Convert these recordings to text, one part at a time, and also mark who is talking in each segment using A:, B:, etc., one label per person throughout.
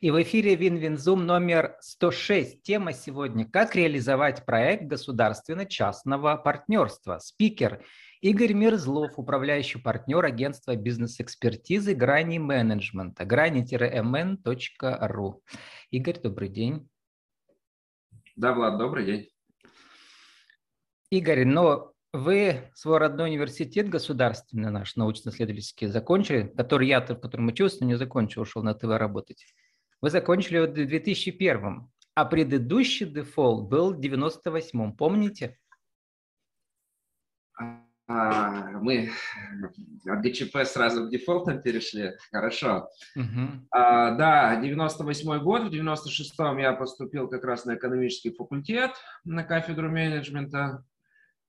A: И в эфире WinWinZoom номер 106. Тема сегодня «Как реализовать проект государственно-частного партнерства». Спикер Игорь Мерзлов, управляющий партнер агентства бизнес-экспертизы «Грани менеджмента» grani-mn.ru. Игорь, добрый день.
B: Да, Влад, добрый день.
A: Игорь, но вы свой родной университет государственный наш, научно-исследовательский, закончили, который я, в котором учился, но не закончил, ушел на ТВ работать. Вы закончили в 2001, а предыдущий дефолт был в 98 помните?
B: А, мы от ГЧП сразу к дефолтам перешли. Хорошо. Угу. А, да, 98 год. В 96-м я поступил как раз на экономический факультет на кафедру менеджмента.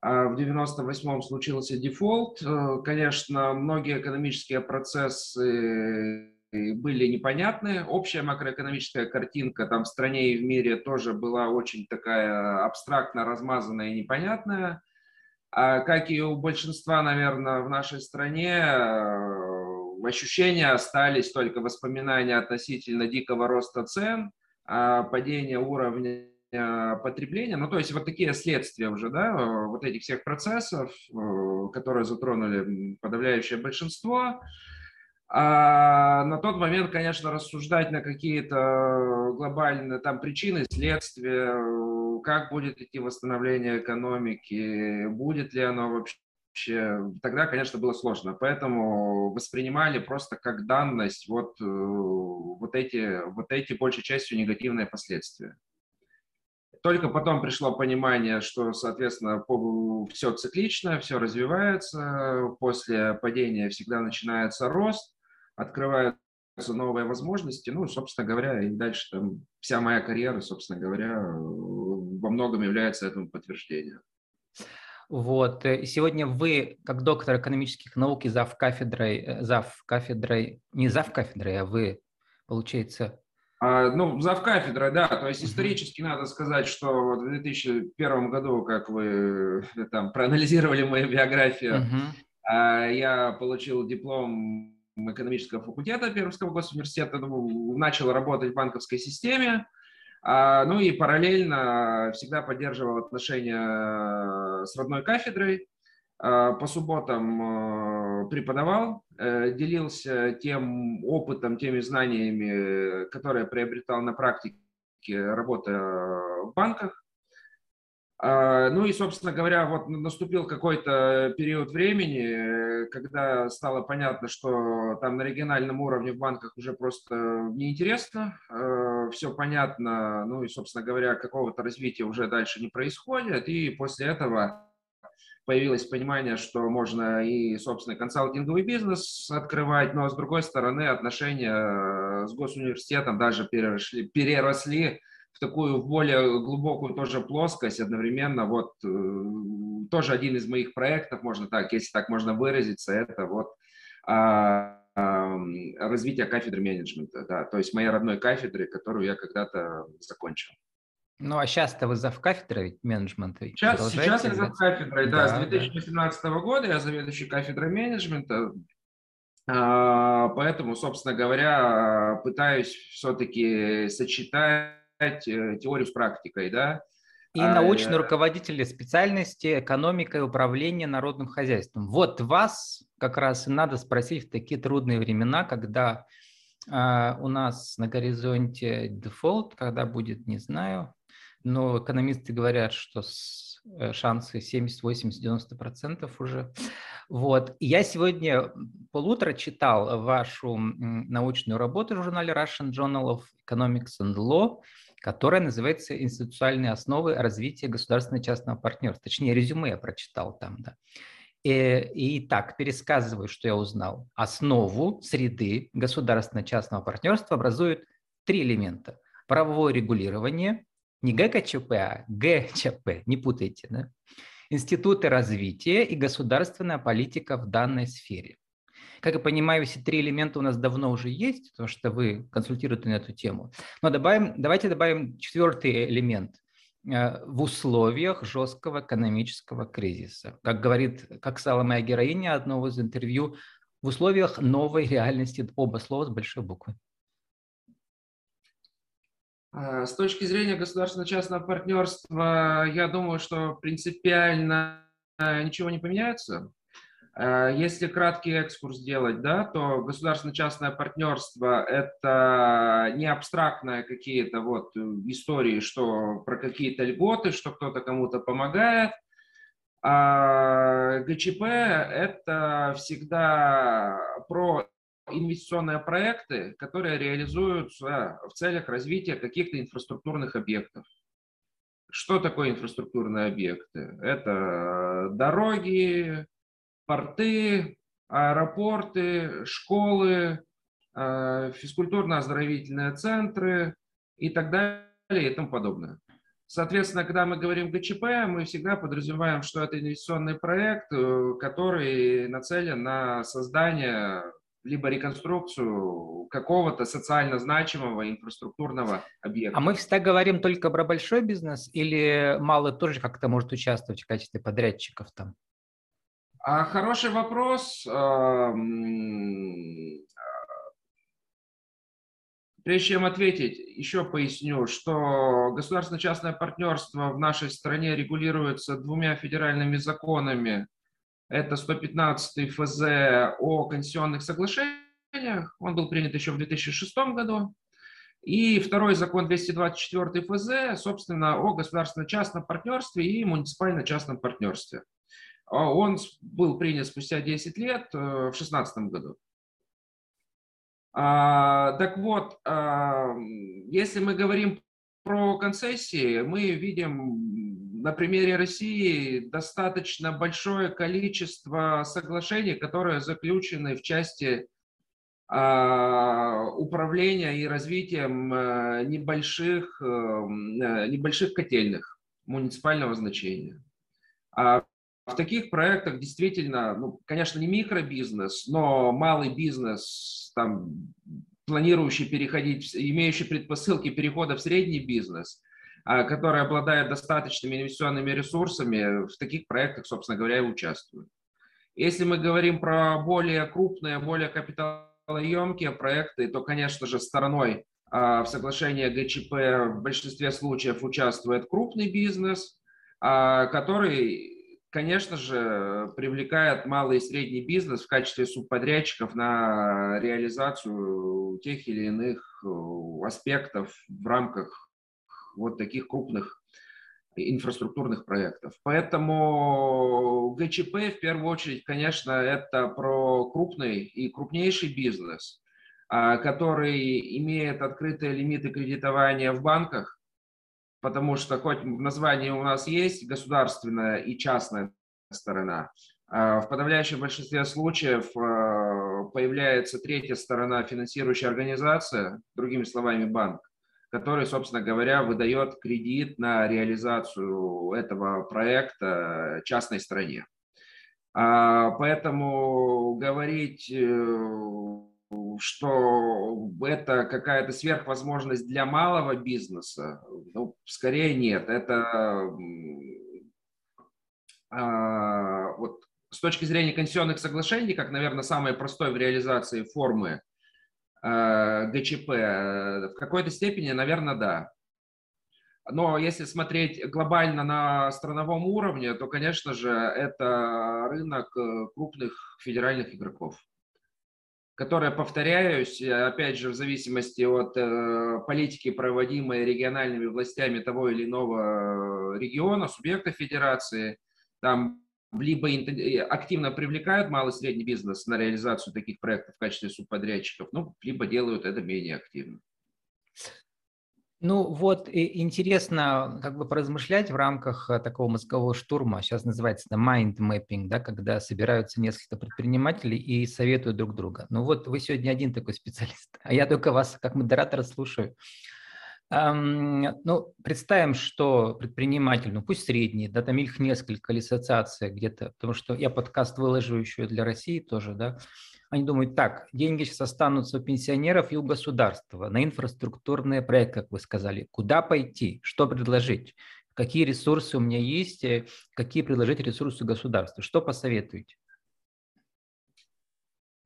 B: А в 98-м случился дефолт. Э, конечно, многие экономические процессы были непонятны. Общая макроэкономическая картинка там в стране и в мире тоже была очень такая абстрактно размазанная и непонятная. А как и у большинства, наверное, в нашей стране, э, ощущения остались только воспоминания относительно дикого роста цен, а падения уровня потребления, ну то есть вот такие следствия уже, да, вот этих всех процессов, э, которые затронули подавляющее большинство, а на тот момент, конечно, рассуждать на какие-то глобальные там причины, следствия, как будет идти восстановление экономики, будет ли оно вообще, тогда, конечно, было сложно. Поэтому воспринимали просто как данность вот, э, вот, эти, вот эти большей частью негативные последствия. Только потом пришло понимание, что, соответственно, все циклично, все развивается, после падения всегда начинается рост, открываются новые возможности. Ну, собственно говоря, и дальше там вся моя карьера, собственно говоря, во многом является этому подтверждением.
A: Вот. Э, сегодня вы, как доктор экономических наук и зав кафедрой, э, зав кафедрой, не зав кафедрой, а вы, получается...
B: А, ну, зав кафедрой, да. То есть исторически надо сказать, что в 2001 году, как вы э, там проанализировали мою биографию, uh-huh. я получил диплом экономического факультета Пермского госуниверситета, ну, начал работать в банковской системе, а, ну и параллельно всегда поддерживал отношения с родной кафедрой, а, по субботам а, преподавал, э, делился тем опытом, теми знаниями, которые приобретал на практике, работая в банках. А, ну и, собственно говоря, вот наступил какой-то период времени, когда стало понятно, что там на региональном уровне в банках уже просто неинтересно, а, все понятно, ну и, собственно говоря, какого-то развития уже дальше не происходит, и после этого появилось понимание, что можно и собственный консалтинговый бизнес открывать, но с другой стороны отношения с госуниверситетом даже переросли, переросли в такую более глубокую тоже плоскость одновременно. Вот э, тоже один из моих проектов, можно так, если так можно выразиться, это вот а, а, развитие кафедры менеджмента, да, то есть моей родной кафедры, которую я когда-то закончил.
A: Ну, а сейчас-то вы зав кафедрой менеджмента?
B: Сейчас, сейчас я зав кафедрой, да, да, с 2018 да. года я заведующий кафедрой менеджмента, а, поэтому, собственно говоря, пытаюсь все-таки сочетать теорию с практикой, да.
A: И а, научный а, руководитель специальности экономика и управление народным хозяйством. Вот вас как раз и надо спросить в такие трудные времена, когда а, у нас на горизонте дефолт, когда будет, не знаю, но экономисты говорят, что э, шансы 70, 80, 90 процентов уже. Вот. я сегодня полутора читал вашу научную работу в журнале Russian Journal of Economics and Law, которая называется «Институциональные основы развития государственного частного партнерства». Точнее, резюме я прочитал там, да. И, и так, пересказываю, что я узнал. Основу среды государственно-частного партнерства образуют три элемента. Правовое регулирование, не ГКЧП, а ГЧП, не путайте, да? институты развития и государственная политика в данной сфере. Как я понимаю, все три элемента у нас давно уже есть, потому что вы консультируете на эту тему. Но добавим, давайте добавим четвертый элемент э, в условиях жесткого экономического кризиса. Как говорит, как стала моя героиня одного из интервью, в условиях новой реальности, оба слова с большой буквы.
B: А, с точки зрения государственно-частного партнерства, я думаю, что принципиально ничего не поменяется. А, если краткий экскурс делать, да, то государственно-частное партнерство – это не абстрактные какие-то вот истории, что про какие-то льготы, что кто-то кому-то помогает. А ГЧП – это всегда про инвестиционные проекты, которые реализуются в целях развития каких-то инфраструктурных объектов. Что такое инфраструктурные объекты? Это дороги, порты, аэропорты, школы, э, физкультурно-оздоровительные центры и так далее и тому подобное. Соответственно, когда мы говорим ГЧП, мы всегда подразумеваем, что это инвестиционный проект, э, который нацелен на создание либо реконструкцию какого-то социально значимого инфраструктурного объекта.
A: А мы всегда говорим только про большой бизнес или малый тоже как-то может участвовать в качестве подрядчиков там?
B: А, хороший вопрос. Прежде чем ответить, еще поясню, что государственно-частное партнерство в нашей стране регулируется двумя федеральными законами – это 115 ФЗ о конституционных соглашениях. Он был принят еще в 2006 году. И второй закон 224 ФЗ, собственно, о государственно-частном партнерстве и муниципально-частном партнерстве. А он был принят спустя 10 лет, э, в 2016 году. А, так вот, а, если мы говорим про концессии, мы видим на примере России достаточно большое количество соглашений, которые заключены в части управления и развитием э, небольших, э, небольших котельных муниципального значения. В таких проектах действительно, ну, конечно, не микробизнес, но малый бизнес, там, планирующий переходить, имеющий предпосылки перехода в средний бизнес – а, которые обладают достаточными инвестиционными ресурсами, в таких проектах, собственно говоря, и участвуют. Если мы говорим про более крупные, более капиталоемкие проекты, то, конечно же, стороной а, в соглашении ГЧП в большинстве случаев участвует крупный бизнес, а, который, конечно же, привлекает малый и средний бизнес в качестве субподрядчиков на реализацию тех или иных э, аспектов в рамках вот таких крупных инфраструктурных проектов. Поэтому ГЧП в первую очередь, конечно, это про крупный и крупнейший бизнес, а, который имеет открытые лимиты кредитования в банках, потому что хоть в названии у нас есть государственная и частная сторона, а, в подавляющем большинстве случаев а, появляется третья сторона, финансирующая организация, другими словами банк который, собственно говоря, выдает кредит на реализацию этого проекта частной стране. А, поэтому говорить, э, что это какая-то сверхвозможность для малого бизнеса, ну, скорее нет. Это а, вот с точки зрения конституционных соглашений, как, наверное, самой простой в реализации формы Э, ГЧП? Э, в какой-то степени, наверное, да. Но если смотреть глобально на страновом уровне, то, конечно же, это рынок э, крупных федеральных игроков, которые, повторяюсь, опять же, в зависимости от политики, проводимой региональными властями того или иного региона, субъекта федерации, там либо активно привлекают малый и средний бизнес на реализацию таких проектов в качестве субподрядчиков, ну, либо делают это менее активно.
A: Ну вот интересно как бы поразмышлять в рамках э, такого мозгового штурма, сейчас называется это mind mapping, да, когда собираются несколько предпринимателей и советуют друг друга. Ну вот вы сегодня один такой специалист, а я только вас как модератора слушаю. Ну, представим, что предприниматель, ну пусть средний, да, там их несколько или ассоциация где-то, потому что я подкаст выложу еще для России тоже, да, они думают, так, деньги сейчас останутся у пенсионеров и у государства на инфраструктурные проекты, как вы сказали. Куда пойти? Что предложить? Какие ресурсы у меня есть? Э, какие предложить ресурсы государства? Что посоветуете?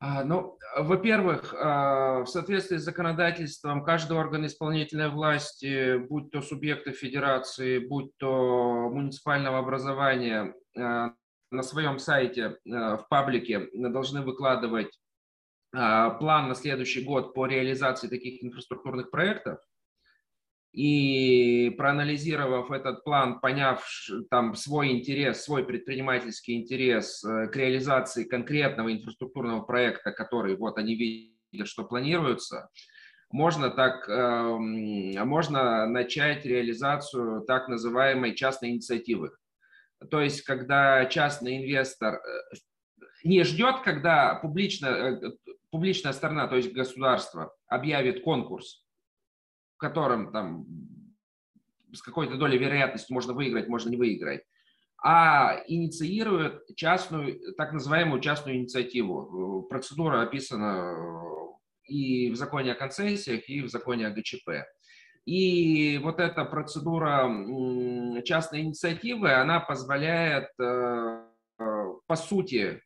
B: А, ну, во-первых, а, в соответствии с законодательством, каждый орган исполнительной власти, будь то субъекты федерации, будь то муниципального образования, а, на своем сайте в паблике должны выкладывать план на следующий год по реализации таких инфраструктурных проектов – и проанализировав этот план, поняв там свой интерес, свой предпринимательский интерес э, к реализации конкретного инфраструктурного проекта, который вот они видят, что планируется, можно так, можно начать реализацию так называемой частной инициативы. То есть, когда частный инвестор э, не ждет, когда публично, э, публичная сторона, то есть государство, объявит конкурс, в котором там с какой-то долей вероятности можно выиграть, можно не выиграть, а инициирует частную, так называемую частную инициативу. Процедура описана и в законе о концессиях, и в законе о ГЧП. И вот эта процедура частной инициативы, она позволяет, э, по сути,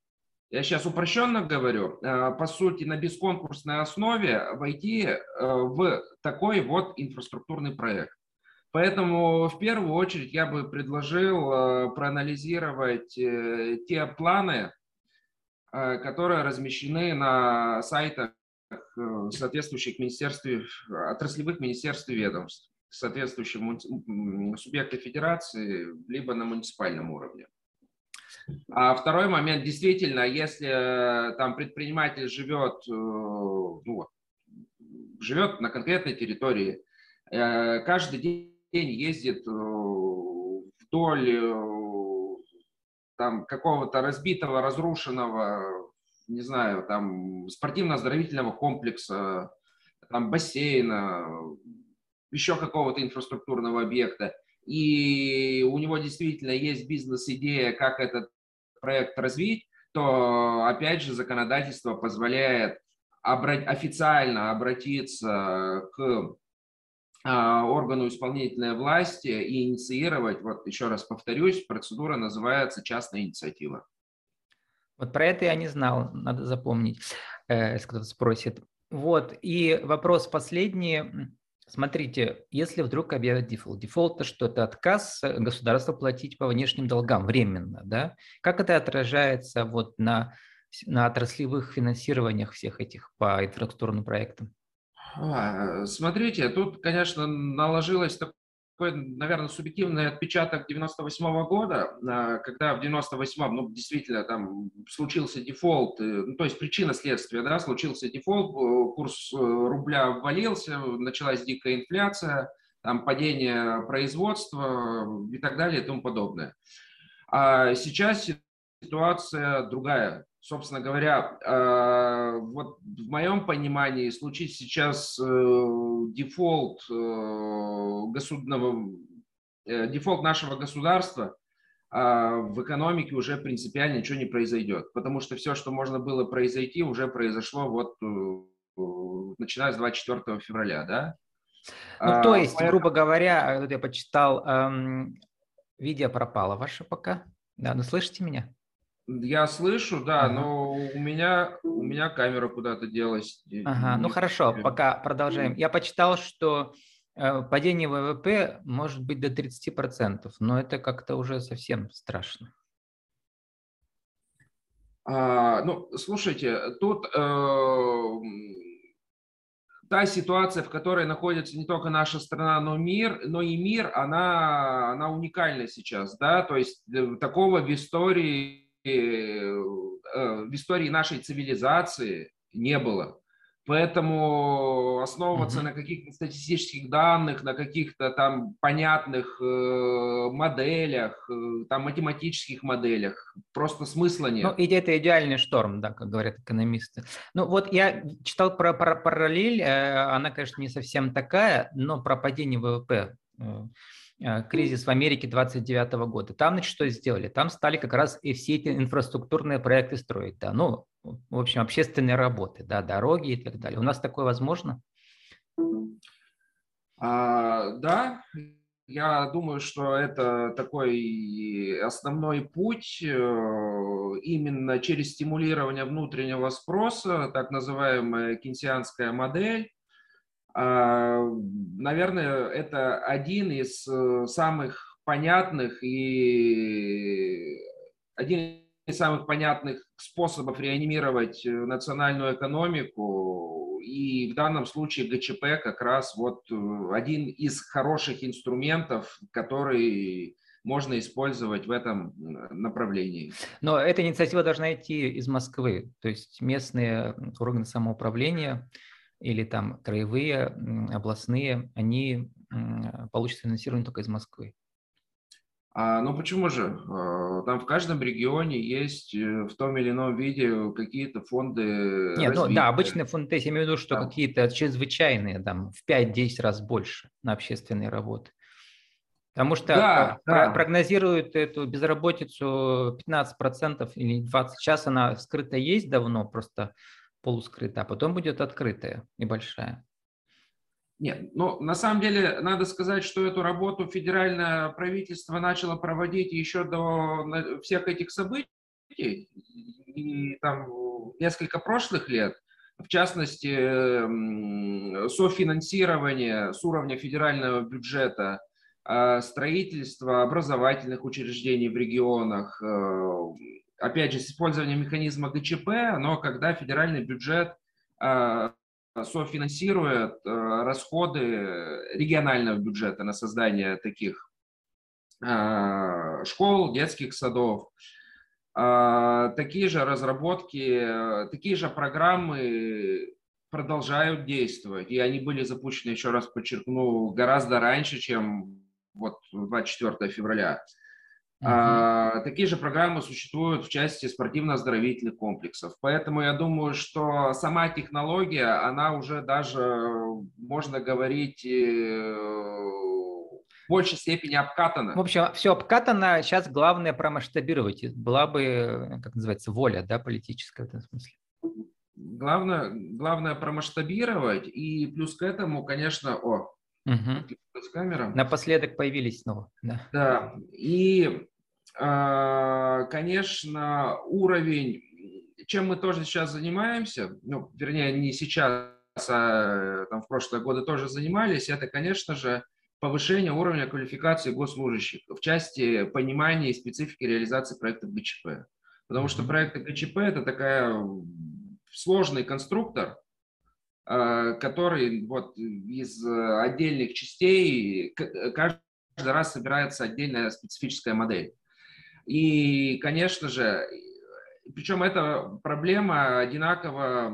B: я сейчас упрощенно говорю, э, по сути, на бесконкурсной основе войти э, в такой вот инфраструктурный проект. Поэтому в первую очередь я бы предложил проанализировать те планы, которые размещены на сайтах соответствующих министерств, отраслевых министерств и ведомств, соответствующих субъектов федерации, либо на муниципальном уровне. А второй момент, действительно, если э, там предприниматель живет, э, ну, живет на конкретной территории, э, каждый день ездит вдоль там какого-то разбитого, разрушенного, не знаю, там спортивно-оздоровительного комплекса, там бассейна, еще какого-то инфраструктурного объекта, и у него действительно есть бизнес-идея, как этот проект развить, то, опять же, законодательство позволяет обра- официально обратиться к а, органу исполнительной власти и инициировать, вот еще раз повторюсь, процедура называется частная инициатива.
A: Вот про это я не знал, надо запомнить, э, если кто-то спросит. Вот, и вопрос последний. Смотрите, если вдруг объявят дефолт, дефолт это что? Это отказ государства платить по внешним долгам временно, да? Как это отражается вот на, на отраслевых финансированиях всех этих по инфраструктурным проектам?
B: А, смотрите, тут, конечно, наложилось такое такой, наверное, субъективный отпечаток 98 -го года, а, когда в 98-м, ну, действительно, там случился дефолт, э, ну, то есть причина следствия, да, случился дефолт, э, курс э, рубля обвалился, началась дикая инфляция, там падение производства и так далее и тому подобное. А сейчас ситуация другая собственно говоря, э, вот в моем понимании случись сейчас э, дефолт, э, государственного, дефолт нашего государства в экономике уже принципиально ничего не произойдет, потому что все, что можно было произойти, уже произошло вот начиная с 24 февраля, да?
A: Ну, то есть, Поэтому... грубо говоря, я почитал, эм, видео пропало ваше пока. Да, ну слышите меня?
B: Я слышу, да, ага. но у меня, у меня камера куда-то делась.
A: Ага, ну хорошо, пока продолжаем. Я почитал, что э, падение ВВП может быть до 30%, но это как-то уже совсем страшно.
B: А, ну, слушайте, тут э, та ситуация, в которой находится не только наша страна, но мир, но и мир, она, она уникальна сейчас, да, то есть э, такого в истории в истории нашей цивилизации не было. Поэтому основываться mm-hmm. на каких-то статистических данных, на каких-то там понятных э, моделях, э, там математических моделях просто смысла нет.
A: Ну, и это идеальный шторм, да, как говорят экономисты. Ну, вот я читал про, про параллель, э, она, конечно, не совсем такая, но про падение ВВП. Э, кризис в Америке 29 года. Там, значит, что сделали? Там стали как раз и все эти инфраструктурные проекты строить, да, ну, в общем, общественные работы, да, дороги и так далее. У нас такое возможно?
B: А, да, я думаю, что это такой основной путь э, именно через стимулирование внутреннего спроса, так называемая кинсианская модель. А, наверное, это один из э, самых понятных и один из самых понятных способов реанимировать э, национальную экономику. И в данном случае ГЧП как раз вот э, один из хороших инструментов, который можно использовать в этом направлении.
A: Но эта инициатива должна идти из Москвы, то есть местные органы самоуправления или там краевые, областные, они получат финансирование только из Москвы.
B: А, ну почему же? А, там в каждом регионе есть э, в том или ином виде какие-то фонды
A: Нет, развития. ну да, обычные фонды, я имею в виду, что да. какие-то чрезвычайные, там, в 5-10 раз больше на общественные работы. Потому что да, про- да. прогнозируют эту безработицу 15% или 20%. Сейчас она скрыта есть давно, просто полускрыта, а потом будет открытая, небольшая.
B: Нет, ну на самом деле надо сказать, что эту работу федеральное правительство начало проводить еще до всех этих событий, и там несколько прошлых лет, в частности, софинансирование с уровня федерального бюджета а, строительства образовательных учреждений в регионах, э, опять же, с использованием механизма ГЧП, но когда федеральный бюджет а, софинансирует э, расходы регионального бюджета на создание таких а, школ, детских садов. А, такие же разработки, такие же программы продолжают действовать. И они были запущены, еще раз подчеркну, гораздо раньше, чем вот 24 февраля. А, такие же программы существуют в части спортивно-оздоровительных комплексов. Поэтому я думаю, что сама технология, она уже даже, можно говорить, э, в большей степени обкатана.
A: В общем, все обкатано, сейчас главное промасштабировать. Была бы, как называется, воля да, политическая в этом смысле.
B: Главное, главное промасштабировать, и плюс к этому, конечно, о,
A: Угу. Камера. Напоследок появились снова.
B: Да, да. и, а, конечно, уровень, чем мы тоже сейчас занимаемся, ну, вернее, не сейчас, а там, в прошлые годы тоже занимались, это, конечно же, повышение уровня квалификации госслужащих в части понимания и специфики реализации проектов ГЧП. Потому что проекты ГЧП – это такая сложный конструктор, который вот из отдельных частей каждый раз собирается отдельная специфическая модель. И, конечно же, причем эта проблема одинаково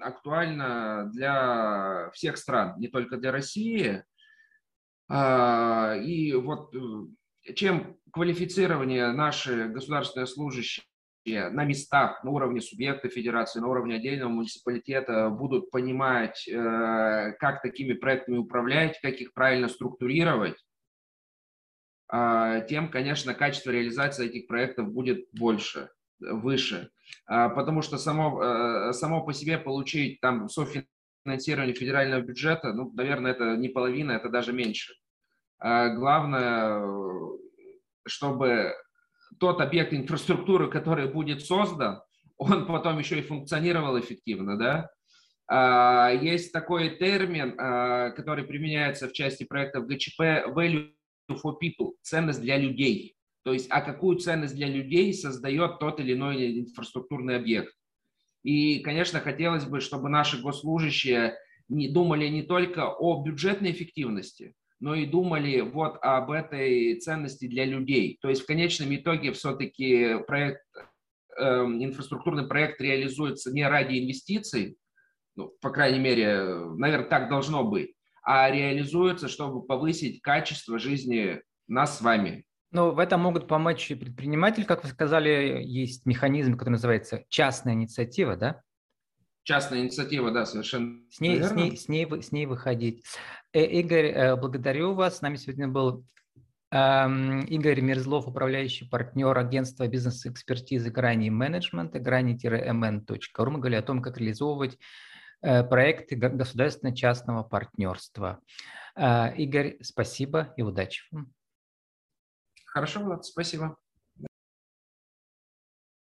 B: актуальна для всех стран, не только для России. А, и вот э, чем квалифицирование наши государственные служащие на местах, на уровне субъекта федерации, на уровне отдельного муниципалитета будут понимать, э, как такими проектами управлять, как их правильно структурировать, а, тем, конечно, качество реализации этих проектов будет больше, выше. А, потому что само, э, само по себе получить там софинансирование федерального бюджета, ну, наверное, это не половина, это даже меньше. А, главное, чтобы тот объект инфраструктуры, который будет создан, он потом еще и функционировал эффективно, да. А, есть такой термин, а, который применяется в части проектов ГЧП value for people, ценность для людей. То есть, а какую ценность для людей создает тот или иной инфраструктурный объект. И, конечно, хотелось бы, чтобы наши госслужащие не думали не только о бюджетной эффективности, но и думали вот об этой ценности для людей. То есть в конечном итоге все-таки проект, э, инфраструктурный проект реализуется не ради инвестиций, ну, по крайней мере, наверное, так должно быть, а реализуется, чтобы повысить качество жизни нас с вами.
A: Ну, в этом могут помочь и предприниматель, как вы сказали, есть механизм, который называется частная инициатива, да?
B: Частная инициатива, да, совершенно
A: с ней, верно. С ней, с ней, с ней выходить. Э, Игорь, э, благодарю вас. С нами сегодня был эм, Игорь Мерзлов, управляющий партнер агентства бизнес-экспертизы Грани менеджмента, грани-mn.ru. Мы говорили о том, как реализовывать э, проекты государственно-частного партнерства. Игорь, спасибо и удачи вам.
B: Хорошо, Влад, спасибо.